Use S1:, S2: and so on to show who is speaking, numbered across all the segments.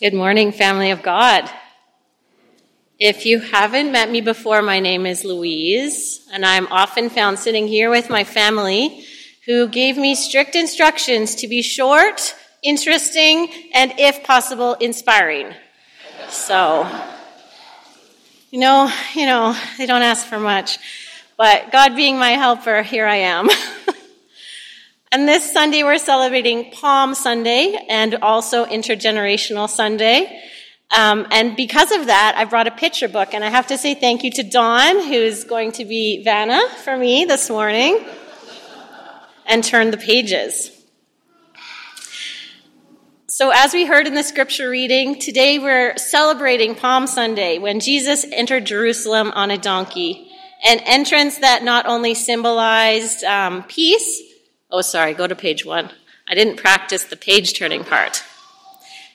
S1: Good morning, family of God. If you haven't met me before, my name is Louise, and I'm often found sitting here with my family who gave me strict instructions to be short, interesting, and if possible, inspiring. So, you know, you know, they don't ask for much, but God being my helper, here I am. And this Sunday, we're celebrating Palm Sunday and also Intergenerational Sunday. Um, and because of that, I brought a picture book, and I have to say thank you to Dawn, who's going to be Vanna for me this morning, and turn the pages. So, as we heard in the scripture reading, today we're celebrating Palm Sunday when Jesus entered Jerusalem on a donkey, an entrance that not only symbolized um, peace, Oh, sorry, go to page one. I didn't practice the page turning part.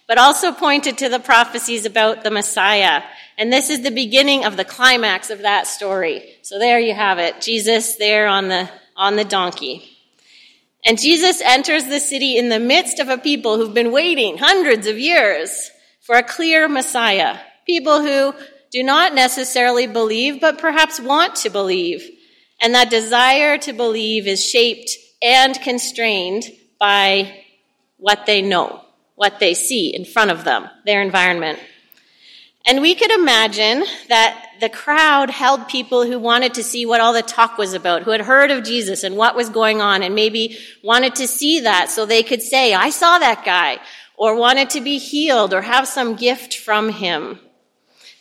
S1: But also pointed to the prophecies about the Messiah. And this is the beginning of the climax of that story. So there you have it. Jesus there on the, on the donkey. And Jesus enters the city in the midst of a people who've been waiting hundreds of years for a clear Messiah. People who do not necessarily believe, but perhaps want to believe. And that desire to believe is shaped and constrained by what they know, what they see in front of them, their environment. And we could imagine that the crowd held people who wanted to see what all the talk was about, who had heard of Jesus and what was going on, and maybe wanted to see that so they could say, I saw that guy, or wanted to be healed or have some gift from him.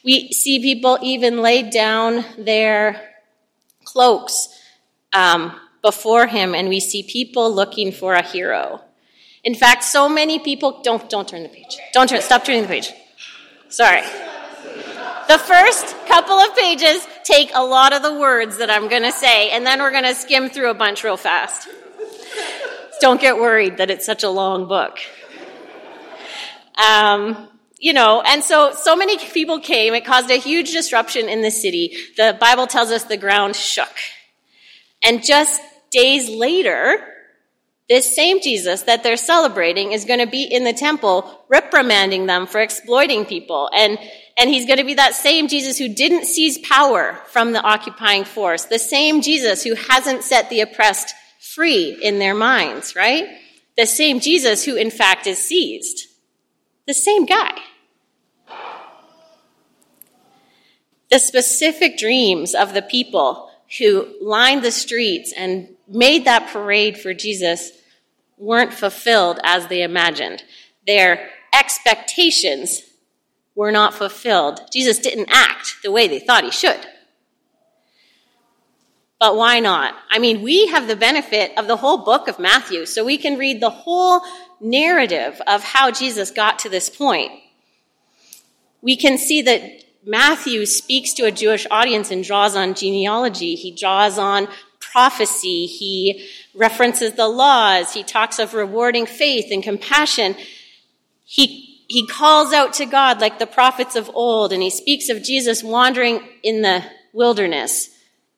S1: We see people even lay down their cloaks um, before him and we see people looking for a hero. In fact, so many people don't don't turn the page. Don't turn stop turning the page. Sorry. The first couple of pages take a lot of the words that I'm going to say and then we're going to skim through a bunch real fast. Don't get worried that it's such a long book. Um, you know, and so, so many people came. It caused a huge disruption in the city. The Bible tells us the ground shook. And just days later, this same Jesus that they're celebrating is going to be in the temple reprimanding them for exploiting people. And, and he's going to be that same Jesus who didn't seize power from the occupying force, the same Jesus who hasn't set the oppressed free in their minds, right? The same Jesus who, in fact, is seized. The same guy. The specific dreams of the people who lined the streets and made that parade for Jesus weren't fulfilled as they imagined. Their expectations were not fulfilled. Jesus didn't act the way they thought he should. But why not? I mean, we have the benefit of the whole book of Matthew, so we can read the whole narrative of how Jesus got to this point. We can see that Matthew speaks to a Jewish audience and draws on genealogy. He draws on prophecy. He references the laws. He talks of rewarding faith and compassion. He, he calls out to God like the prophets of old, and he speaks of Jesus wandering in the wilderness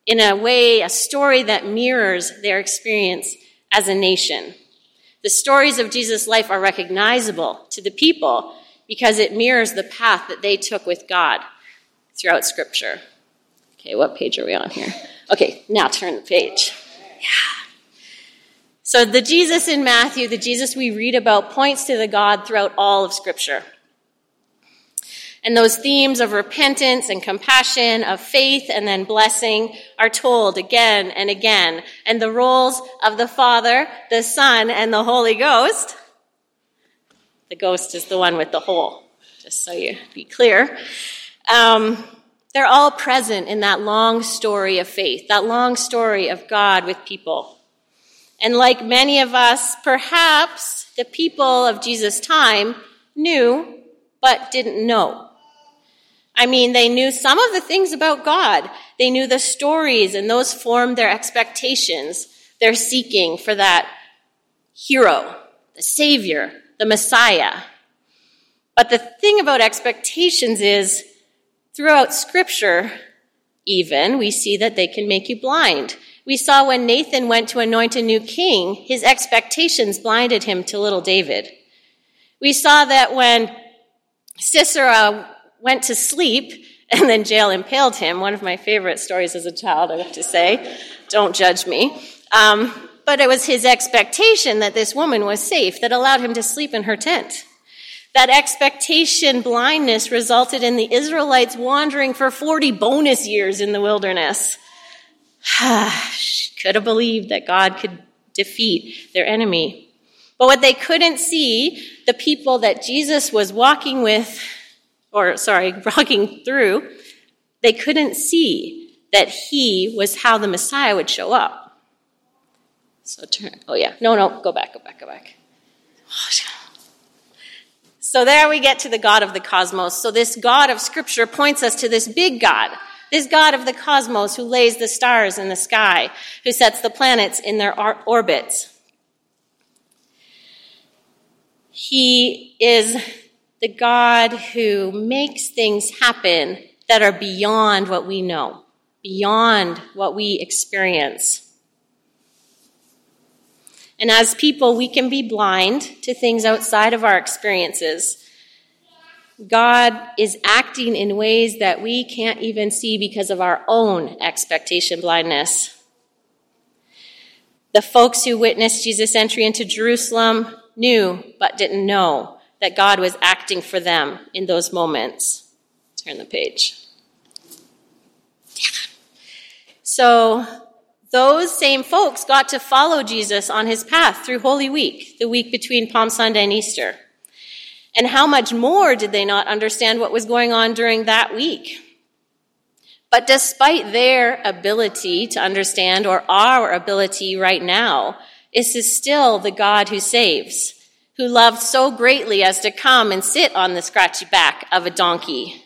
S1: in a way, a story that mirrors their experience as a nation. The stories of Jesus' life are recognizable to the people because it mirrors the path that they took with God throughout Scripture. Okay, what page are we on here? Okay, now turn the page. Yeah. So the Jesus in Matthew, the Jesus we read about, points to the God throughout all of Scripture. And those themes of repentance and compassion, of faith and then blessing are told again and again. And the roles of the Father, the Son, and the Holy Ghost, the ghost is the one with the hole, just so you be clear, um, they're all present in that long story of faith, that long story of God with people. And like many of us, perhaps the people of Jesus' time knew, but didn't know. I mean, they knew some of the things about God. They knew the stories, and those formed their expectations. They're seeking for that hero, the Savior, the Messiah. But the thing about expectations is Throughout Scripture, even, we see that they can make you blind. We saw when Nathan went to anoint a new king, his expectations blinded him to little David. We saw that when Sisera went to sleep and then Jael impaled him. One of my favorite stories as a child, I have to say. Don't judge me. Um, but it was his expectation that this woman was safe that allowed him to sleep in her tent. That expectation blindness resulted in the Israelites wandering for 40 bonus years in the wilderness. could have believed that God could defeat their enemy. But what they couldn't see, the people that Jesus was walking with, or sorry, walking through, they couldn't see that he was how the Messiah would show up. So turn, oh yeah, no, no, go back, go back, go back. Oh, So there we get to the God of the cosmos. So this God of Scripture points us to this big God, this God of the cosmos who lays the stars in the sky, who sets the planets in their orbits. He is the God who makes things happen that are beyond what we know, beyond what we experience. And as people, we can be blind to things outside of our experiences. God is acting in ways that we can't even see because of our own expectation blindness. The folks who witnessed Jesus' entry into Jerusalem knew but didn't know that God was acting for them in those moments. Turn the page. So those same folks got to follow Jesus on his path through Holy Week, the week between Palm Sunday and Easter. And how much more did they not understand what was going on during that week? But despite their ability to understand, or our ability right now, this is still the God who saves, who loved so greatly as to come and sit on the scratchy back of a donkey,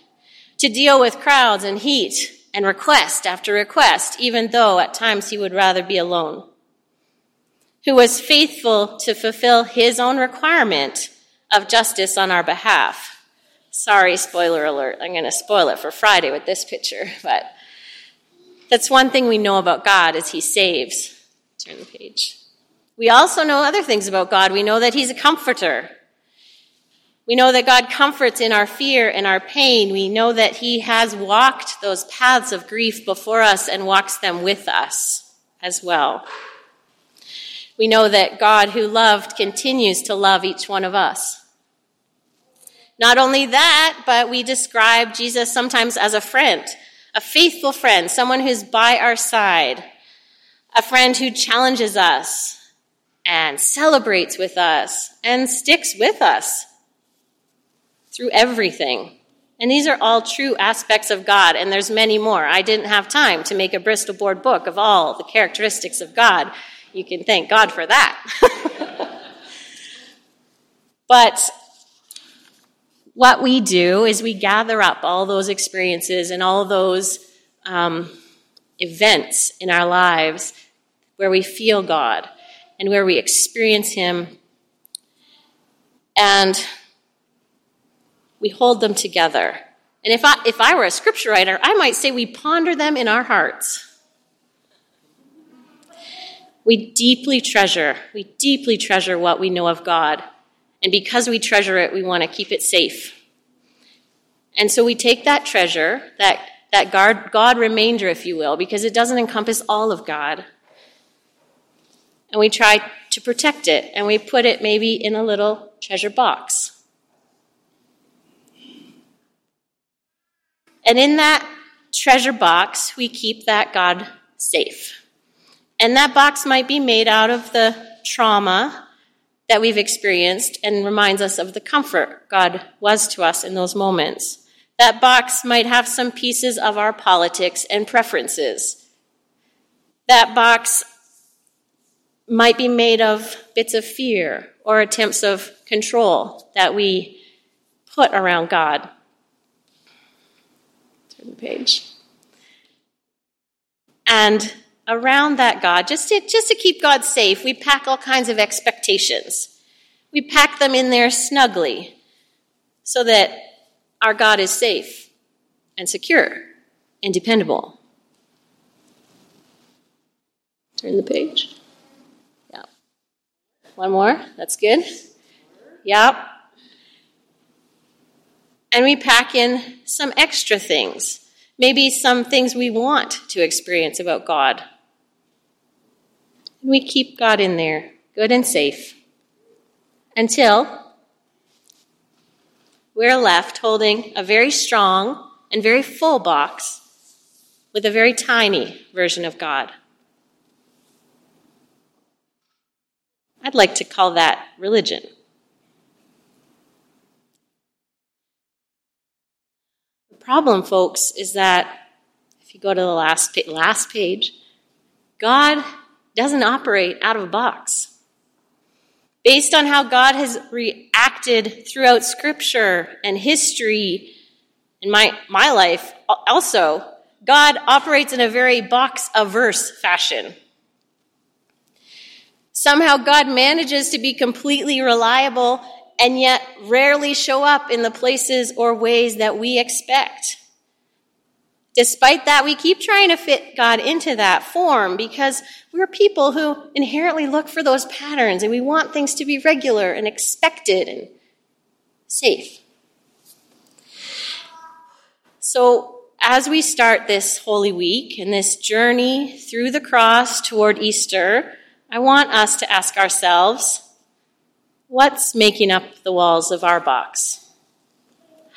S1: to deal with crowds and heat, and request after request, even though at times he would rather be alone. Who was faithful to fulfill his own requirement of justice on our behalf. Sorry, spoiler alert. I'm going to spoil it for Friday with this picture, but that's one thing we know about God is he saves. Turn the page. We also know other things about God. We know that he's a comforter. We know that God comforts in our fear and our pain. We know that He has walked those paths of grief before us and walks them with us as well. We know that God who loved continues to love each one of us. Not only that, but we describe Jesus sometimes as a friend, a faithful friend, someone who's by our side, a friend who challenges us and celebrates with us and sticks with us through everything. And these are all true aspects of God, and there's many more. I didn't have time to make a Bristol board book of all the characteristics of God. You can thank God for that. but what we do is we gather up all those experiences and all those um, events in our lives where we feel God and where we experience Him. And we hold them together. And if I, if I were a scripture writer, I might say we ponder them in our hearts. We deeply treasure, we deeply treasure what we know of God. And because we treasure it, we want to keep it safe. And so we take that treasure, that, that God, God remainder, if you will, because it doesn't encompass all of God. And we try to protect it, and we put it maybe in a little treasure box. And in that treasure box, we keep that God safe. And that box might be made out of the trauma that we've experienced and reminds us of the comfort God was to us in those moments. That box might have some pieces of our politics and preferences. That box might be made of bits of fear or attempts of control that we put around God Turn the page. And around that God, just to, just to keep God safe, we pack all kinds of expectations. We pack them in there snugly so that our God is safe and secure and dependable. Turn the page. Yeah. One more. That's good. Yep. And we pack in some extra things, maybe some things we want to experience about God. And we keep God in there, good and safe, until we're left holding a very strong and very full box with a very tiny version of God. I'd like to call that religion. Problem, folks, is that if you go to the last, last page, God doesn't operate out of a box. Based on how God has reacted throughout Scripture and history, in my, my life also, God operates in a very box averse fashion. Somehow God manages to be completely reliable and yet rarely show up in the places or ways that we expect. Despite that, we keep trying to fit God into that form because we're people who inherently look for those patterns and we want things to be regular and expected and safe. So, as we start this Holy Week and this journey through the cross toward Easter, I want us to ask ourselves what's making up the walls of our box?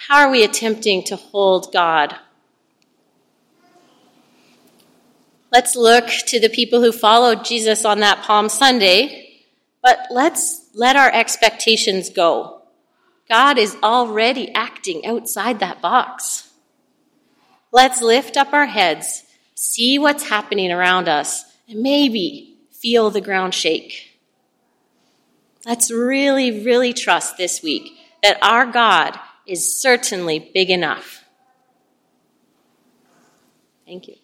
S1: How are we attempting to hold God? Let's look to the people who followed Jesus on that Palm Sunday, but let's let our expectations go. God is already acting outside that box. Let's lift up our heads, see what's happening around us, and maybe feel the ground shake. Let's really, really trust this week that our God is certainly big enough. Thank you.